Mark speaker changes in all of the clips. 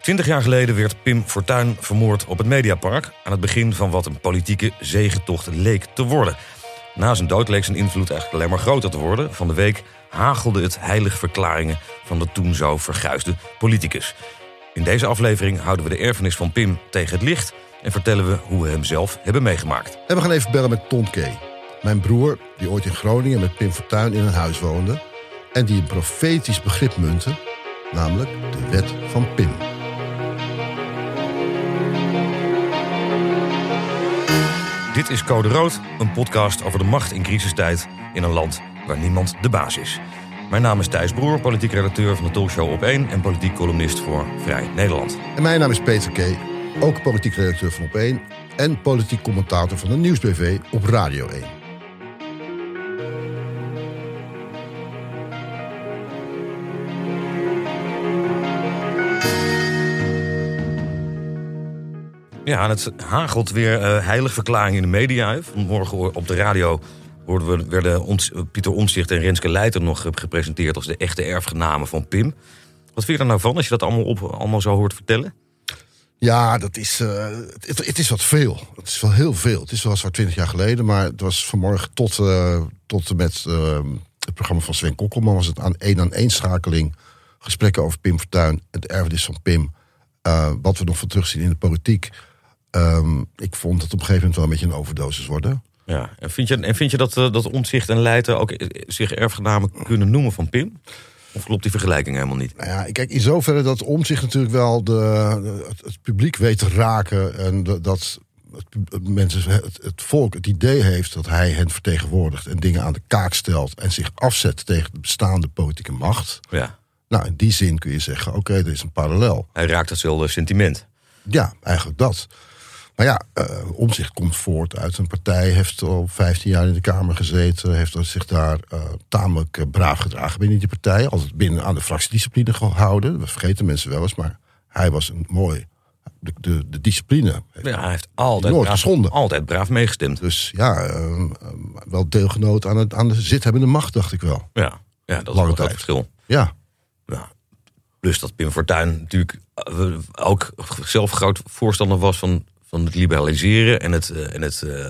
Speaker 1: Twintig jaar geleden werd Pim Fortuyn vermoord op het Mediapark... aan het begin van wat een politieke zegentocht leek te worden. Na zijn dood leek zijn invloed eigenlijk alleen maar groter te worden. Van de week hagelde het heilige verklaringen van de toen zo verguisde politicus. In deze aflevering houden we de erfenis van Pim tegen het licht... en vertellen we hoe we hem zelf hebben meegemaakt.
Speaker 2: En we gaan even bellen met Ton Kay. Mijn broer, die ooit in Groningen met Pim Fortuyn in een huis woonde... en die een profetisch begrip munte, namelijk de wet van Pim.
Speaker 1: Dit is Code Rood, een podcast over de macht in crisistijd in een land waar niemand de baas is. Mijn naam is Thijs Broer, politiek redacteur van de talkshow Op 1 en politiek columnist voor Vrij Nederland.
Speaker 2: En mijn naam is Peter Kay, ook politiek redacteur van Op 1 en politiek commentator van de Nieuwsbv op Radio 1.
Speaker 1: Ja, het hagelt weer uh, heilig verklaring in de media. Vanmorgen op de radio we, werden ons, Pieter Omtzigt en Renske Leijten nog gepresenteerd als de echte erfgenamen van Pim. Wat vind je er nou van als je dat allemaal, op, allemaal zo hoort vertellen?
Speaker 2: Ja, dat is, uh, het, is wat veel. Het is wel heel veel. Het is wel zo'n twintig jaar geleden, maar het was vanmorgen tot, uh, tot met uh, het programma van Sven Kokkelman was het aan één aan één schakeling. Gesprekken over Pim Fortuyn, het erfenis van Pim. wat we nog van terugzien in de politiek. Um, ik vond het op een gegeven moment wel een beetje een overdosis worden.
Speaker 1: Ja, en vind je, en vind je dat, dat Omtzigt en Leijten ook zich erfgenamen kunnen noemen van Pim? Of klopt die vergelijking helemaal niet?
Speaker 2: Nou ja, kijk, in zoverre dat Omtzigt natuurlijk wel de, het, het, publiek weet te raken. En de, dat het, mensen, het, het, volk het idee heeft dat hij hen vertegenwoordigt. En dingen aan de kaak stelt. En zich afzet tegen de bestaande politieke macht.
Speaker 1: Ja.
Speaker 2: Nou, in die zin kun je zeggen, oké, okay, er is een parallel.
Speaker 1: Hij raakt hetzelfde sentiment.
Speaker 2: Ja, eigenlijk dat. Maar ja, uh, Omzicht komt voort uit een partij, heeft al 15 jaar in de Kamer gezeten, heeft zich daar uh, tamelijk uh, braaf gedragen binnen die partij. Altijd binnen aan de fractiediscipline gehouden. Dat vergeten mensen wel eens, maar hij was een mooi. De, de, de discipline.
Speaker 1: Ja, hij heeft altijd nooit braaf, altijd braaf meegestemd.
Speaker 2: Dus ja, wel deelgenoot aan, het, aan de zithebbende macht, dacht ik wel.
Speaker 1: Ja, ja dat is wel het verschil.
Speaker 2: Ja.
Speaker 1: ja. Plus dat Pim Fortuyn natuurlijk ook zelf groot voorstander was van van het liberaliseren en het, uh, en het uh,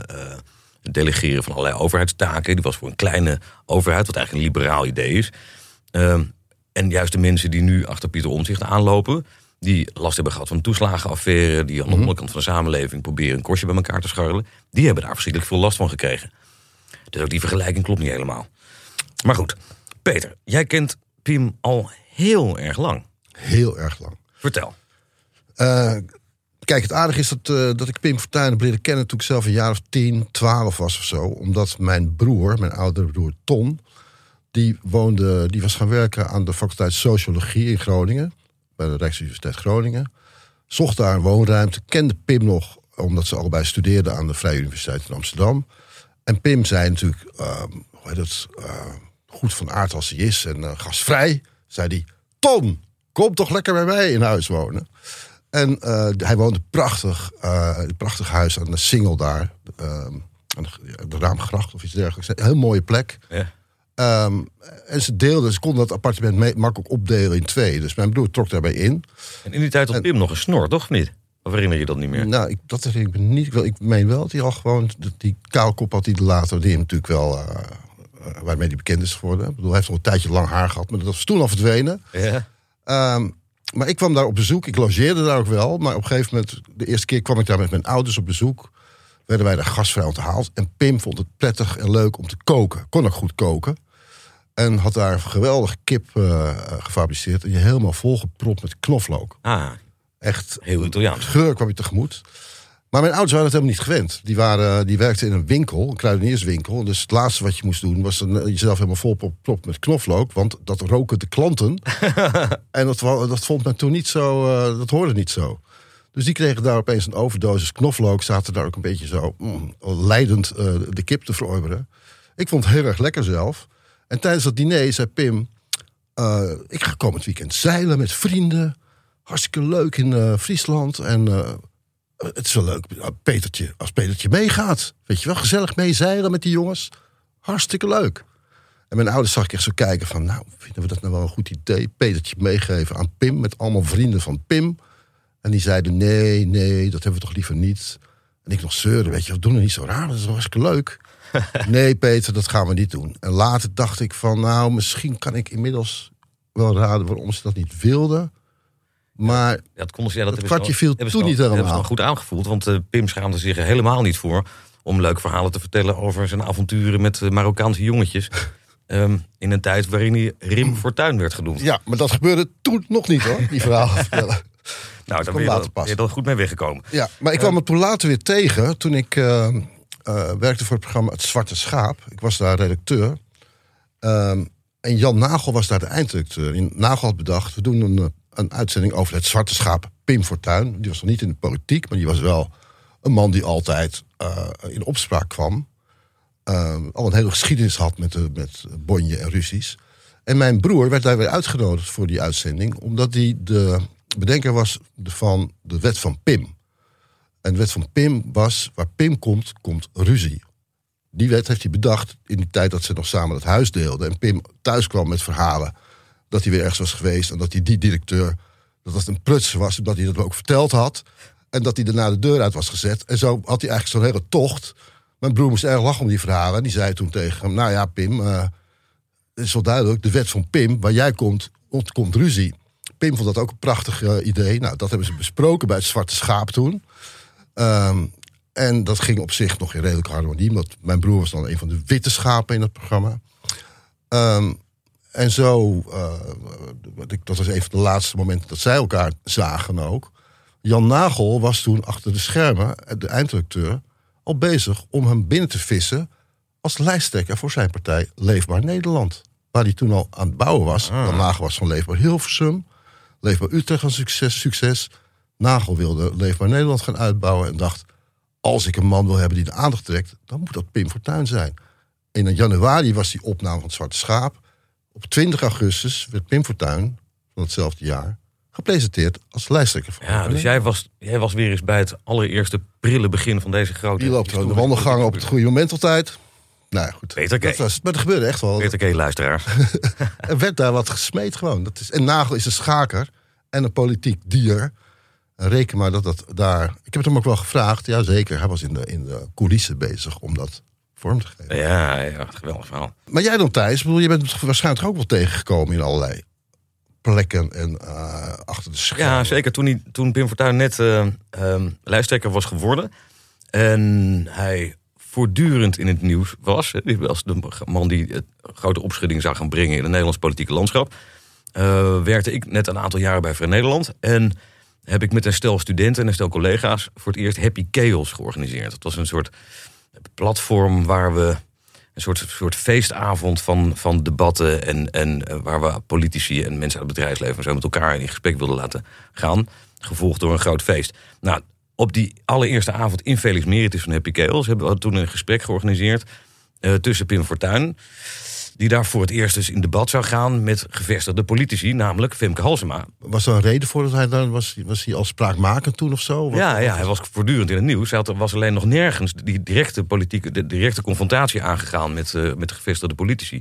Speaker 1: delegeren van allerlei overheidstaken. Die was voor een kleine overheid, wat eigenlijk een liberaal idee is. Uh, en juist de mensen die nu achter Pieter Omzicht aanlopen, die last hebben gehad van een toeslagenaffaire, die aan de mm onderkant van de samenleving proberen een korstje bij elkaar te scharrelen, die hebben daar verschrikkelijk veel last van gekregen. Dus ook die vergelijking klopt niet helemaal. Maar goed, Peter, jij kent Pim al heel erg lang.
Speaker 2: Heel erg lang.
Speaker 1: Vertel.
Speaker 2: Uh, Kijk, het aardige is dat, uh, dat ik Pim Fortuyn heb leren kennen toen ik zelf een jaar of 10, 12 was of zo. Omdat mijn broer, mijn oudere broer Ton, die, woonde, die was gaan werken aan de faculteit Sociologie in Groningen. Bij de Rijksuniversiteit Groningen. Zocht daar een woonruimte. Kende Pim nog, omdat ze allebei studeerden aan de Vrije Universiteit in Amsterdam. En Pim zei natuurlijk, uh, hoe heet het, uh, goed van aard als hij is en uh, gastvrij. Zei hij, Ton, kom toch lekker bij mij in huis wonen. En uh, hij woonde prachtig, uh, een prachtig huis aan de Singel daar. Uh, aan de, de, Raamgracht of iets dergelijks. Een heel mooie plek.
Speaker 1: Ja.
Speaker 2: Um, en ze deelden, ze konden dat appartement mee, makkelijk opdelen in twee. Dus mijn broer trok daarbij in.
Speaker 1: En in die tijd had en, Pim nog een snor, toch? Niet? Of herinner je dat niet meer?
Speaker 2: Nou, ik, dat herinner ik me niet. Ik, ik meen wel dat hij al gewoon... Die kaalkop had hij later, die hem natuurlijk wel... Uh, waarmee hij bekend is geworden. Ik bedoel, hij heeft nog een tijdje lang haar gehad. Maar dat was toen al verdwenen.
Speaker 1: Ja.
Speaker 2: Um, maar ik kwam daar op bezoek. Ik logeerde daar ook wel. Maar op een gegeven moment, de eerste keer kwam ik daar met mijn ouders op bezoek. Werden wij daar gastvrij onthaald. En Pim vond het prettig en leuk om te koken. Kon ook goed koken. En had daar een geweldige kip uh, gefabriceerd. En je helemaal volgepropt met knoflook.
Speaker 1: Ah,
Speaker 2: Echt.
Speaker 1: Heel Italiaans.
Speaker 2: Geur kwam je tegemoet. Maar mijn ouders waren het helemaal niet gewend. Die, waren, die werkten in een winkel, een kruidenierswinkel. Dus het laatste wat je moest doen was dan jezelf helemaal vol proppen met knoflook. Want dat roken de klanten. en dat, dat vond men toen niet zo, uh, dat hoorde niet zo. Dus die kregen daar opeens een overdosis knoflook. Zaten daar ook een beetje zo mm, leidend uh, de kip te verorberen. Ik vond het heel erg lekker zelf. En tijdens dat diner zei Pim... Uh, ik ga komend weekend zeilen met vrienden. Hartstikke leuk in Friesland. En het is wel leuk Petertje, als Petertje meegaat. Weet je wel, gezellig meezeilen met die jongens. Hartstikke leuk. En mijn ouders zag ik echt zo kijken van... nou, vinden we dat nou wel een goed idee? Petertje meegeven aan Pim met allemaal vrienden van Pim. En die zeiden, nee, nee, dat hebben we toch liever niet. En ik nog zeuren, weet je, we doen het niet zo raar, dat is wel hartstikke leuk. nee, Peter, dat gaan we niet doen. En later dacht ik van, nou, misschien kan ik inmiddels wel raden waarom ze dat niet wilden. Maar
Speaker 1: Ja, dat konden ze, ja, dat
Speaker 2: kwartje viel toen niet helemaal.
Speaker 1: hebben ze wel goed aangevoeld, want eh, Pim schaamde zich er helemaal niet voor om leuke verhalen te vertellen over zijn avonturen met eh, Marokkaanse jongetjes. Ehm, in een tijd waarin hij Rim Fortuyn werd genoemd.
Speaker 2: ja, maar dat gebeurde toen nog niet hoor, die verhalen vertellen.
Speaker 1: nou, daar
Speaker 2: kwam
Speaker 1: ben je,
Speaker 2: later pas.
Speaker 1: je er goed mee weggekomen.
Speaker 2: Ja, maar ik kwam het toen later weer tegen toen ik eh, eh, werkte voor het programma Het Zwarte Schaap. Ik was daar redacteur. Ehm, en Jan Nagel was daar de eindredacteur. En Nagel had bedacht, we doen een, een uitzending over het Zwarte Schaap Pim Fortuyn. Die was nog niet in de politiek, maar die was wel een man die altijd eh, in opspraak kwam. Ehm, al een hele geschiedenis had met, de, met bonje en ruzies. En mijn broer werd daar weer uitgenodigd voor die uitzending, omdat hij de bedenker was van de wet van Pim. En de wet van Pim was, waar Pim komt, komt ruzie. Die wet heeft hij bedacht in die tijd dat ze nog samen het huis deelden. En Pim thuis kwam met verhalen dat hij weer ergens was geweest. En dat hij die directeur, dat dat een prutser was, omdat hij dat ook verteld had. En dat hij daarna de deur uit was gezet. En zo had hij eigenlijk zo'n hele tocht. Mijn broer moest erg lachen om die verhalen. En die zei toen tegen hem, nou ja Pim, eh, is wel duidelijk, de wet van Pim, waar jij komt, ontkomt ruzie. Pim vond dat ook een prachtig eh, idee. Nou, dat hebben ze besproken bij het Zwarte Schaap toen. Ehm, en dat ging op zich nog in redelijke harmonie. Want mijn broer was dan een van de witte schapen in het programma. Ehm, en zo, eh, dat was een van de laatste momenten dat zij elkaar zagen ook. Jan Nagel was toen achter de schermen, de eindredacteur, al bezig om hem binnen te vissen als lijsttrekker voor zijn partij Leefbaar Nederland. Waar hij toen al aan het bouwen was. Jan Nagel was van Leefbaar Hilversum. Leefbaar Utrecht was succes, succes. Nagel wilde Leefbaar Nederland gaan uitbouwen en dacht... als ik een man wil hebben die de aandacht trekt... dan moet dat Pim Fortuyn zijn. En in januari was die opname van het Zwarte Schaap. Op 20 augustus werd Pim Fortuyn van hetzelfde jaar... gepresenteerd als lijsttrekker van
Speaker 1: Ja, dus jij was, jij was weer eens bij het allereerste prille begin van deze grote...
Speaker 2: Die loopt gewoon de wandelgangen op het goede moment altijd. Nou ja, goed.
Speaker 1: Peter.
Speaker 2: Dat was, maar er gebeurde echt wel.
Speaker 1: Peter K. luisteraars.
Speaker 2: Er werd daar wat gesmeed gewoon. Dat is, en Nagel is een schaker en een politiek dier. En reken maar dat dat daar... Ik heb het hem ook wel gevraagd. Ja, zeker. Hij was in de, in de coulissen bezig om dat vorm te geven.
Speaker 1: ja, ja, geweldig verhaal.
Speaker 2: Maar jij dan, Thijs? Bedoel, je bent het waarschijnlijk ook wel tegengekomen in allerlei plekken en eh, achter de schermen.
Speaker 1: Ja, zeker. Toen, hij, toen Pim Fortuyn net ehm, lijsttrekker was geworden... en hij voortdurend in het nieuws was... was de man die het grote opschudding zou gaan brengen... in het Nederlands politieke landschap... eh, werkte ik net een aantal jaren bij Vrij Nederland... en heb ik met een stel studenten en een stel collega's... voor het eerst Happy Chaos georganiseerd. Dat was een soort platform waar we een soort, soort feestavond van, van debatten. En, en eh, waar we politici en mensen uit het bedrijfsleven en zo met elkaar in gesprek wilden laten gaan. Gevolgd door een groot feest. Nou, op die allereerste avond in Felix Meritis van Happy Chaos hebben we toen een gesprek georganiseerd eh, tussen Pim Fortuyn. Die daar voor het eerst dus in debat zou gaan met gevestigde politici, namelijk Femke Halsema.
Speaker 2: Was er een reden voor dat hij dan... Was, was hij al spraakmakend toen of zo? Wat-
Speaker 1: Ja, ja, hij was voortdurend in het nieuws. Hij had, was alleen nog nergens die directe politieke, de directe confrontatie aangegaan met, eh, met de gevestigde politici.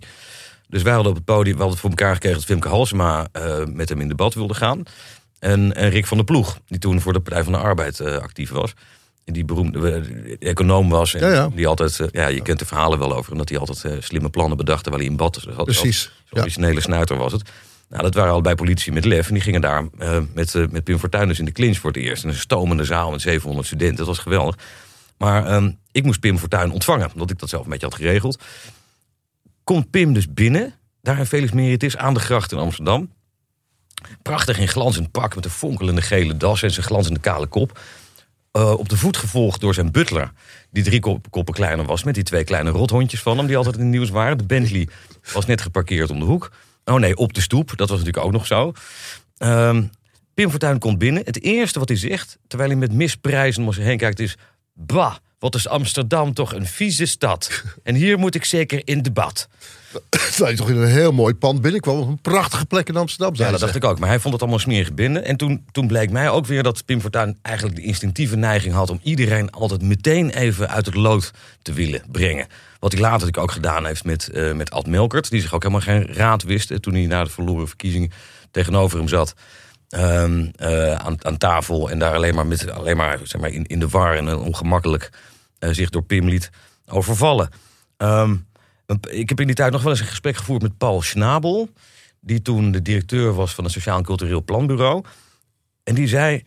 Speaker 1: Dus wij hadden op het podium, we hadden voor elkaar gekregen dat Femke Halsema eh, met hem in debat wilde gaan. En, en Rick van der Ploeg, die toen voor de Partij van de Arbeid eh, actief was. Die beroemde econoom was. En
Speaker 2: Ja, ja.
Speaker 1: Die altijd, eh, ja, je kent de verhalen wel over. Omdat hij altijd eh, slimme plannen bedacht terwijl hij in bad zat.
Speaker 2: Precies,
Speaker 1: Zo'n
Speaker 2: ja.
Speaker 1: originele snuiter was het. Nou, dat waren allebei politici met lef. En die gingen daar eh, met, met Pim Fortuyn dus in de clinch voor het eerst. In een stomende zaal met 700 studenten. Dat was geweldig. Maar ehm, ik moest Pim Fortuyn ontvangen. Omdat ik dat zelf een beetje had geregeld. Komt Pim dus binnen. Daar in Felix Meritis aan de gracht in Amsterdam. Prachtig in glanzend pak met een fonkelende gele das en zijn glanzende kale kop. Eh, op de voet gevolgd door zijn butler, die drie kop- koppen kleiner was... met die twee kleine rothondjes van hem, die altijd in het nieuws waren. De Bentley was net geparkeerd om de hoek. Oh nee, op de stoep, dat was natuurlijk ook nog zo. Ehm, Pim Fortuyn komt binnen. Het eerste wat hij zegt, terwijl hij met misprijzen om zich heen kijkt... is, bah, wat is Amsterdam toch een vieze stad. En hier moet ik zeker in debat.
Speaker 2: Terwijl hij toch in een heel mooi pand binnenkwam. Op een prachtige plek in Amsterdam.
Speaker 1: Ja, dat dacht ik ook. Maar hij vond het allemaal smerig binnen. En toen, toen bleek mij ook weer dat Pim Fortuyn eigenlijk de instinctieve neiging had... om iedereen altijd meteen even uit het lood te willen brengen. Wat hij later ook gedaan heeft met, eh, met Ad Melkert... die zich ook helemaal geen raad wist toen hij na de verloren verkiezingen tegenover hem zat. Ehm, eh, aan, aan tafel en daar alleen maar, met, alleen maar, zeg maar in, in de war en eh, ongemakkelijk eh, zich door Pim liet overvallen. Ehm, ik heb in die tijd nog wel eens een gesprek gevoerd met Paul Schnabel, die toen de directeur was van het Sociaal en Cultureel Planbureau. En die zei,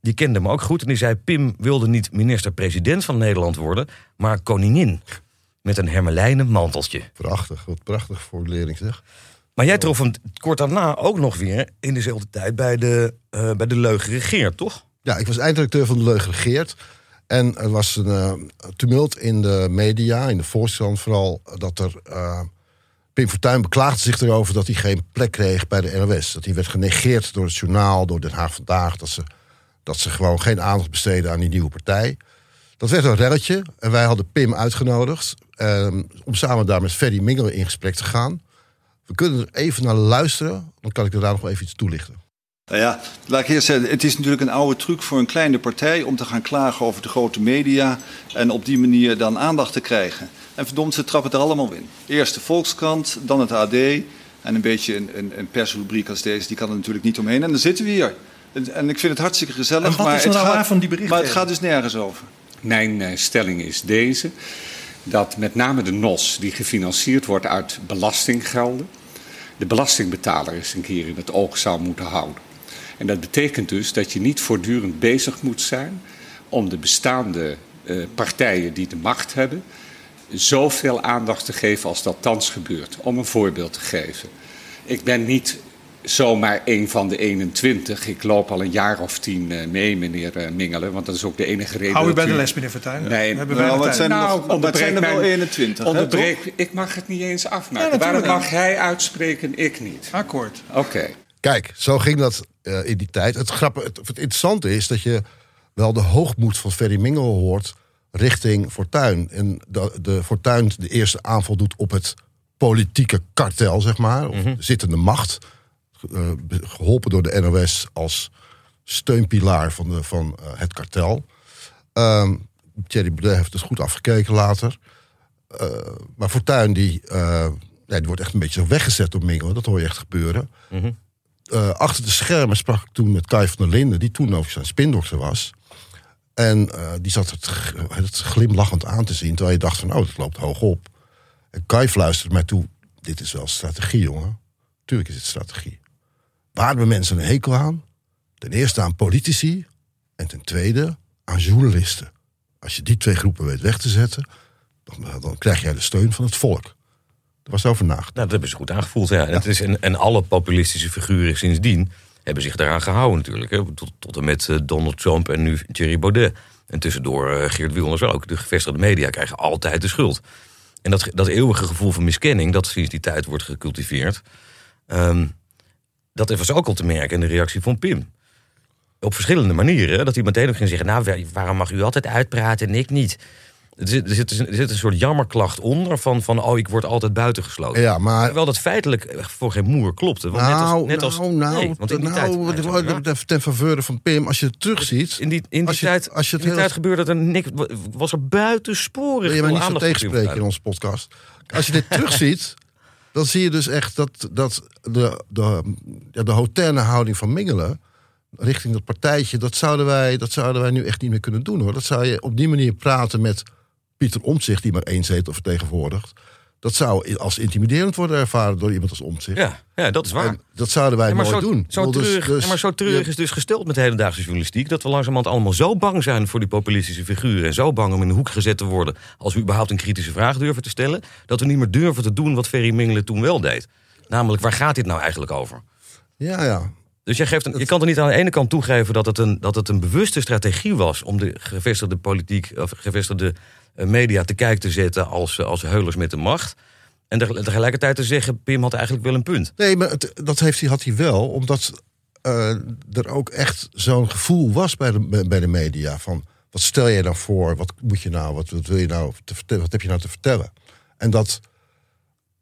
Speaker 1: die kende me ook goed, en die zei: Pim wilde niet minister-president van Nederland worden, maar koningin. Met een hermelijnen manteltje.
Speaker 2: Prachtig, wat prachtig formulering zeg.
Speaker 1: Maar jij trof hem kort daarna ook nog weer in dezelfde tijd bij de, uh, bij de Leugen Regeert, toch?
Speaker 2: Ja, ik was eindredacteur van de Leugen Regeert. En er was een uh, tumult in de media, in de Volkskrant vooral, dat er. Uh, Pim Fortuyn beklaagde zich erover dat hij geen plek kreeg bij de NOS. Dat hij werd genegeerd door het journaal, door Den Haag Vandaag. Dat ze, dat ze gewoon geen aandacht besteden aan die nieuwe partij. Dat werd een relletje. En wij hadden Pim uitgenodigd om samen daar met Ferry Mingelen in gesprek te gaan. We kunnen er even naar luisteren, dan kan ik er daar nog even iets toelichten.
Speaker 3: Nou ja, laat ik eerst zeggen, het is natuurlijk een oude truc voor een kleine partij om te gaan klagen over de grote media en op die manier dan aandacht te krijgen. En verdomd, ze trappen er allemaal in. Eerst de Volkskrant, dan het AD en een beetje een, een, een persrubriek als deze, die kan er natuurlijk niet omheen. En dan zitten we hier. En ik vind het hartstikke gezellig, maar, het
Speaker 4: nou
Speaker 3: gaat,
Speaker 4: van die berichten?
Speaker 3: maar het gaat dus nergens over.
Speaker 5: Mijn uh, stelling is deze dat met name de NOS, die gefinancierd wordt uit belastinggelden, de belastingbetaler eens een keer in het oog zou moeten houden. En dat betekent dus dat je niet voortdurend bezig moet zijn om de bestaande uh, partijen die de macht hebben, zoveel aandacht te geven als dat thans gebeurt. Om een voorbeeld te geven. Ik ben niet zomaar een van de 21. Ik loop al een jaar of tien uh, mee, meneer uh, Mingelen. Want dat is ook de enige reden.
Speaker 4: Hou u bij de les, meneer Fortuyn?
Speaker 5: Nee,
Speaker 4: we hebben
Speaker 3: Nou, wat zijn er,
Speaker 5: Nou,
Speaker 3: nog, wat zijn er wel
Speaker 5: onderbreek
Speaker 3: 21? hè,
Speaker 5: Onderbreek, ik mag het niet eens afmaken.
Speaker 4: Ja,
Speaker 5: Waarom mag hij uitspreken, ik niet?
Speaker 4: Akkoord.
Speaker 5: Oké.
Speaker 2: Kijk, zo ging dat uh, in die tijd. Het, grappige, het, het interessante is dat je wel de hoogmoed van Ferry Mingel hoort richting Fortuyn. En de, de Fortuyn de eerste aanval doet op het politieke kartel, zeg maar. Of de zittende macht. Uh, geholpen door de NOS als steunpilaar van, de, van uh, het kartel. Um, Thierry Baudet heeft het goed afgekeken later. Uh, maar Fortuyn die, ja, die wordt echt een beetje zo weggezet door Mingel. Dat hoor je echt gebeuren.
Speaker 1: Mm -hmm.
Speaker 2: Uh, achter de schermen sprak ik toen met Kai van der Linden, die toen ook zijn spindokter was. En die zat het, het, glimlachend aan te zien, terwijl je dacht van, oh, dat loopt hoog op. En Kai fluisterde mij toe, dit is wel strategie, jongen. Tuurlijk is het strategie. Waar hebben mensen een hekel aan? Ten eerste aan politici en ten tweede aan journalisten. Als je die twee groepen weet weg te zetten, dan, dan krijg jij de steun van het volk. Er was over nagedacht.
Speaker 1: Nou, dat hebben ze goed aangevoeld. Ja. Het is, en, en alle populistische figuren sindsdien hebben zich daaraan gehouden natuurlijk. Hè. Tot, tot en met uh, Donald Trump en nu Thierry Baudet. En tussendoor uh, Geert Wilders ook. De gevestigde media krijgen altijd de schuld. En dat, dat eeuwige gevoel van miskenning, dat sinds die tijd wordt gecultiveerd... Um, dat was ook al te merken in de reactie van Pim. Op verschillende manieren. Dat hij meteen ook ging zeggen, nou, waarom mag u altijd uitpraten en ik niet? Er zit, er, zit, er zit een soort jammerklacht onder van, van oh, ik word altijd buitengesloten.
Speaker 2: Ja, maar...
Speaker 1: Terwijl dat feitelijk voor geen moer klopte. Want
Speaker 2: nou,
Speaker 1: net als, net
Speaker 2: nou,
Speaker 1: als,
Speaker 2: nou,
Speaker 1: nee, want in die
Speaker 2: nou,
Speaker 1: tijd,
Speaker 2: nou, nou, ten, faveur van Pim, als je het terugziet...
Speaker 1: In die, in die
Speaker 2: als je,
Speaker 1: tijd,
Speaker 2: als je
Speaker 1: in
Speaker 2: het
Speaker 1: die tijd gebeurde er niks, was er buitensporig
Speaker 2: Wil je mij niet zo tegenspreken in onze podcast? Als je dit terugziet, dan zie je dus echt dat, dat de, de, de, de hautaine houding van Mingelen richting dat partijtje, dat zouden, wij, dat zouden wij nu echt niet meer kunnen doen hoor. Dat zou je op die manier praten met Pieter Omtzigt, die maar één zetel vertegenwoordigt. Dat zou als intimiderend worden ervaren door iemand als Omtzigt.
Speaker 1: Ja, ja, dat is waar.
Speaker 2: En dat zouden wij
Speaker 1: Ja, maar
Speaker 2: nooit
Speaker 1: zo,
Speaker 2: doen.
Speaker 1: Zo
Speaker 2: dus-
Speaker 1: treurig,
Speaker 2: dus-
Speaker 1: ja, maar zo treurig is dus gesteld met de hedendaagse journalistiek... dat we langzamerhand allemaal zo bang zijn voor die populistische figuren... en zo bang om in de hoek gezet te worden... als we überhaupt een kritische vraag durven te stellen... dat we niet meer durven te doen wat Ferry Mingelen toen wel deed. Namelijk, waar gaat dit nou eigenlijk over?
Speaker 2: Ja, ja.
Speaker 1: Dus jij geeft een, je kan er niet aan de ene kant toegeven dat het, een, dat het een bewuste strategie was... om de gevestigde politiek of gevestigde media te kijk te zetten als, eh, als heulers met de macht... En tegel- tegelijkertijd te zeggen, Pim had eigenlijk wel een punt.
Speaker 2: Nee, maar het, dat heeft hij, had hij wel, omdat eh, er ook echt zo'n gevoel was bij de, bij de media. Van wat stel jij nou voor? Wat moet je nou? Wat, wat wil je nou? Wat heb je nou te vertellen? En dat,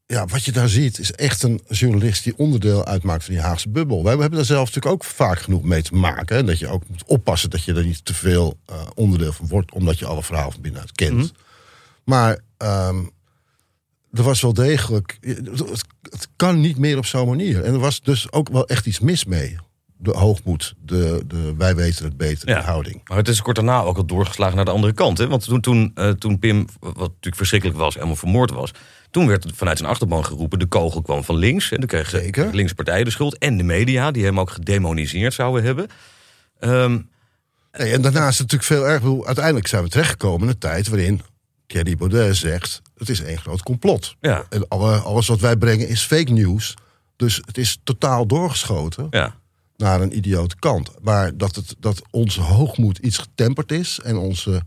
Speaker 2: ja, wat je daar ziet, is echt een journalist die onderdeel uitmaakt van die Haagse bubbel. Wij hebben daar zelf natuurlijk ook vaak genoeg mee te maken. En dat je ook moet oppassen dat je er niet te veel eh, onderdeel van wordt, omdat je alle verhalen van binnenuit kent. Maar ehm, er was wel degelijk. Het, het kan niet meer op zo'n manier. En er was dus ook wel echt iets mis mee. de hoogmoed, de, de wij weten het beter
Speaker 1: Ja.
Speaker 2: houding.
Speaker 1: Maar het is kort daarna ook al doorgeslagen naar de andere kant. Hè? Want toen, toen, eh, toen Pim, wat natuurlijk verschrikkelijk was, helemaal vermoord was. Toen werd vanuit zijn achterban geroepen, de kogel kwam van links. En dan kreeg
Speaker 2: Zeker.
Speaker 1: de linkse de schuld. En de media, die hem ook gedemoniseerd zouden hebben. Ehm,
Speaker 2: Nee, en daarna is het natuurlijk veel erg. Uiteindelijk zijn we terechtgekomen in een tijd waarin Thierry Baudet zegt: het is één groot complot.
Speaker 1: ja,
Speaker 2: En alle, alles wat wij brengen is fake news. Dus het is totaal doorgeschoten
Speaker 1: ja.
Speaker 2: naar een idiote kant. Maar dat, het, dat onze hoogmoed iets getemperd is en onze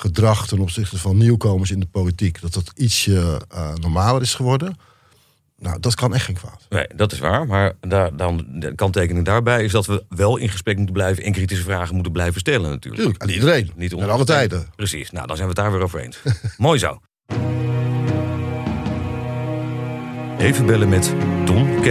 Speaker 2: gedrag ten opzichte van nieuwkomers in de politiek, dat dat ietsje eh, normaler is geworden. Nou, dat kan echt geen kwaad.
Speaker 1: Nee, dat is waar. Maar daar, dan, de kanttekening daarbij is dat we wel in gesprek moeten blijven... en kritische vragen moeten blijven stellen natuurlijk.
Speaker 2: Tuurlijk, aan iedereen.
Speaker 1: Niet
Speaker 2: alle tijden.
Speaker 1: Precies. Nou, dan zijn we het daar weer over eens. Mooi zo. Even bellen met Don K.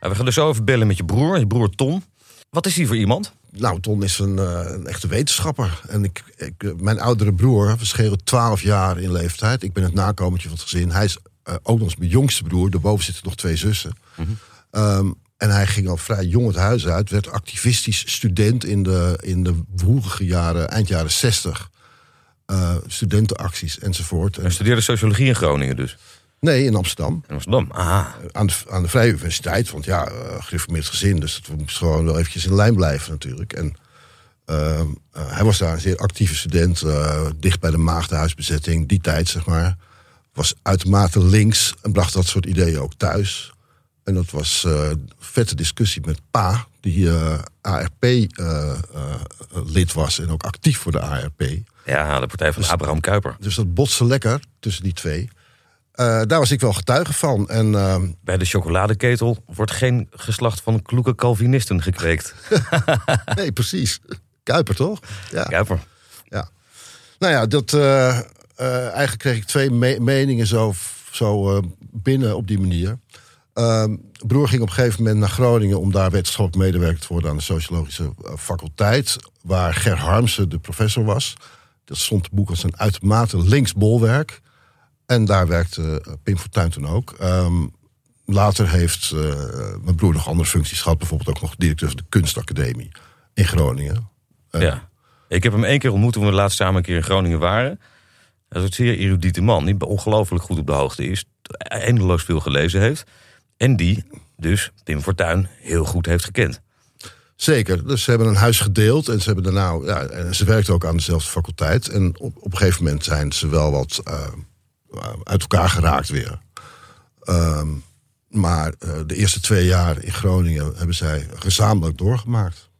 Speaker 1: Nou, we gaan dus zo even bellen met je broer, je broer Ton. Wat is hij voor iemand?
Speaker 2: Nou, Ton is een, eh, een echte wetenschapper. En ik, ik, eh, mijn oudere broer, we schelen 12 jaar in leeftijd. Ik ben het nakomertje van het gezin. Hij is eh, ook nog eens mijn jongste broer. Daarboven zitten nog twee zussen. Ehm, en hij ging al vrij jong het huis uit. Werd activistisch student in de, in de woelige jaren, eind jaren 60. Eh, studentenacties enzovoort. En,
Speaker 1: Hij studeerde sociologie in Groningen dus.
Speaker 2: Nee, in Amsterdam.
Speaker 1: In Amsterdam. Aha.
Speaker 2: Aan de, aan de Vrije Universiteit. Want ja, eh gereformeerd gezin. Dus dat moest gewoon wel eventjes in lijn blijven natuurlijk. En ehm, eh, hij was daar een zeer actieve student. eh, dicht bij de maagdenhuisbezetting. Die tijd, zeg maar. Was uitermate links. En bracht dat soort ideeën ook thuis. En dat was eh vette discussie met Pa. Die eh, ARP-lid was. En ook actief voor de ARP.
Speaker 1: Ja, de partij van Abraham Kuyper.
Speaker 2: Dus dat botste lekker tussen die twee. Eh, daar was ik wel getuige van. En ehm,
Speaker 1: Bij de chocoladeketel wordt geen geslacht van kloeke Calvinisten gekweekt.
Speaker 2: Nee, precies. Kuiper, toch? Ja.
Speaker 1: Kuyper.
Speaker 2: ja. Nou ja, dat, eh, eh, eigenlijk kreeg ik twee me- meningen zo, zo eh, binnen op die manier. Ehm, broer ging op een gegeven moment naar Groningen... om daar wetenschappelijk medewerker te worden aan de sociologische eh, faculteit... waar Ger Harmsen de professor was. Dat stond het boek als een uitermate links bolwerk. En daar werkte eh, Pim Fortuyn toen ook. Ehm, later heeft eh, mijn broer nog andere functies gehad. Bijvoorbeeld ook nog directeur van de kunstacademie in Groningen. Eh,
Speaker 1: Ja. Ik heb hem één keer ontmoet toen we laatst samen een keer in Groningen waren. Dat is een zeer erudite man, die ongelooflijk goed op de hoogte is. Eindeloos veel gelezen heeft. En die dus Pim Fortuyn heel goed heeft gekend.
Speaker 2: Zeker. Dus ze hebben een huis gedeeld en ze hebben daarna, ja, en ze werkten ook aan dezelfde faculteit. En op, op een gegeven moment zijn ze wel wat eh, uit elkaar geraakt weer. Ehm, maar eh, de eerste twee jaar in Groningen hebben zij gezamenlijk doorgemaakt.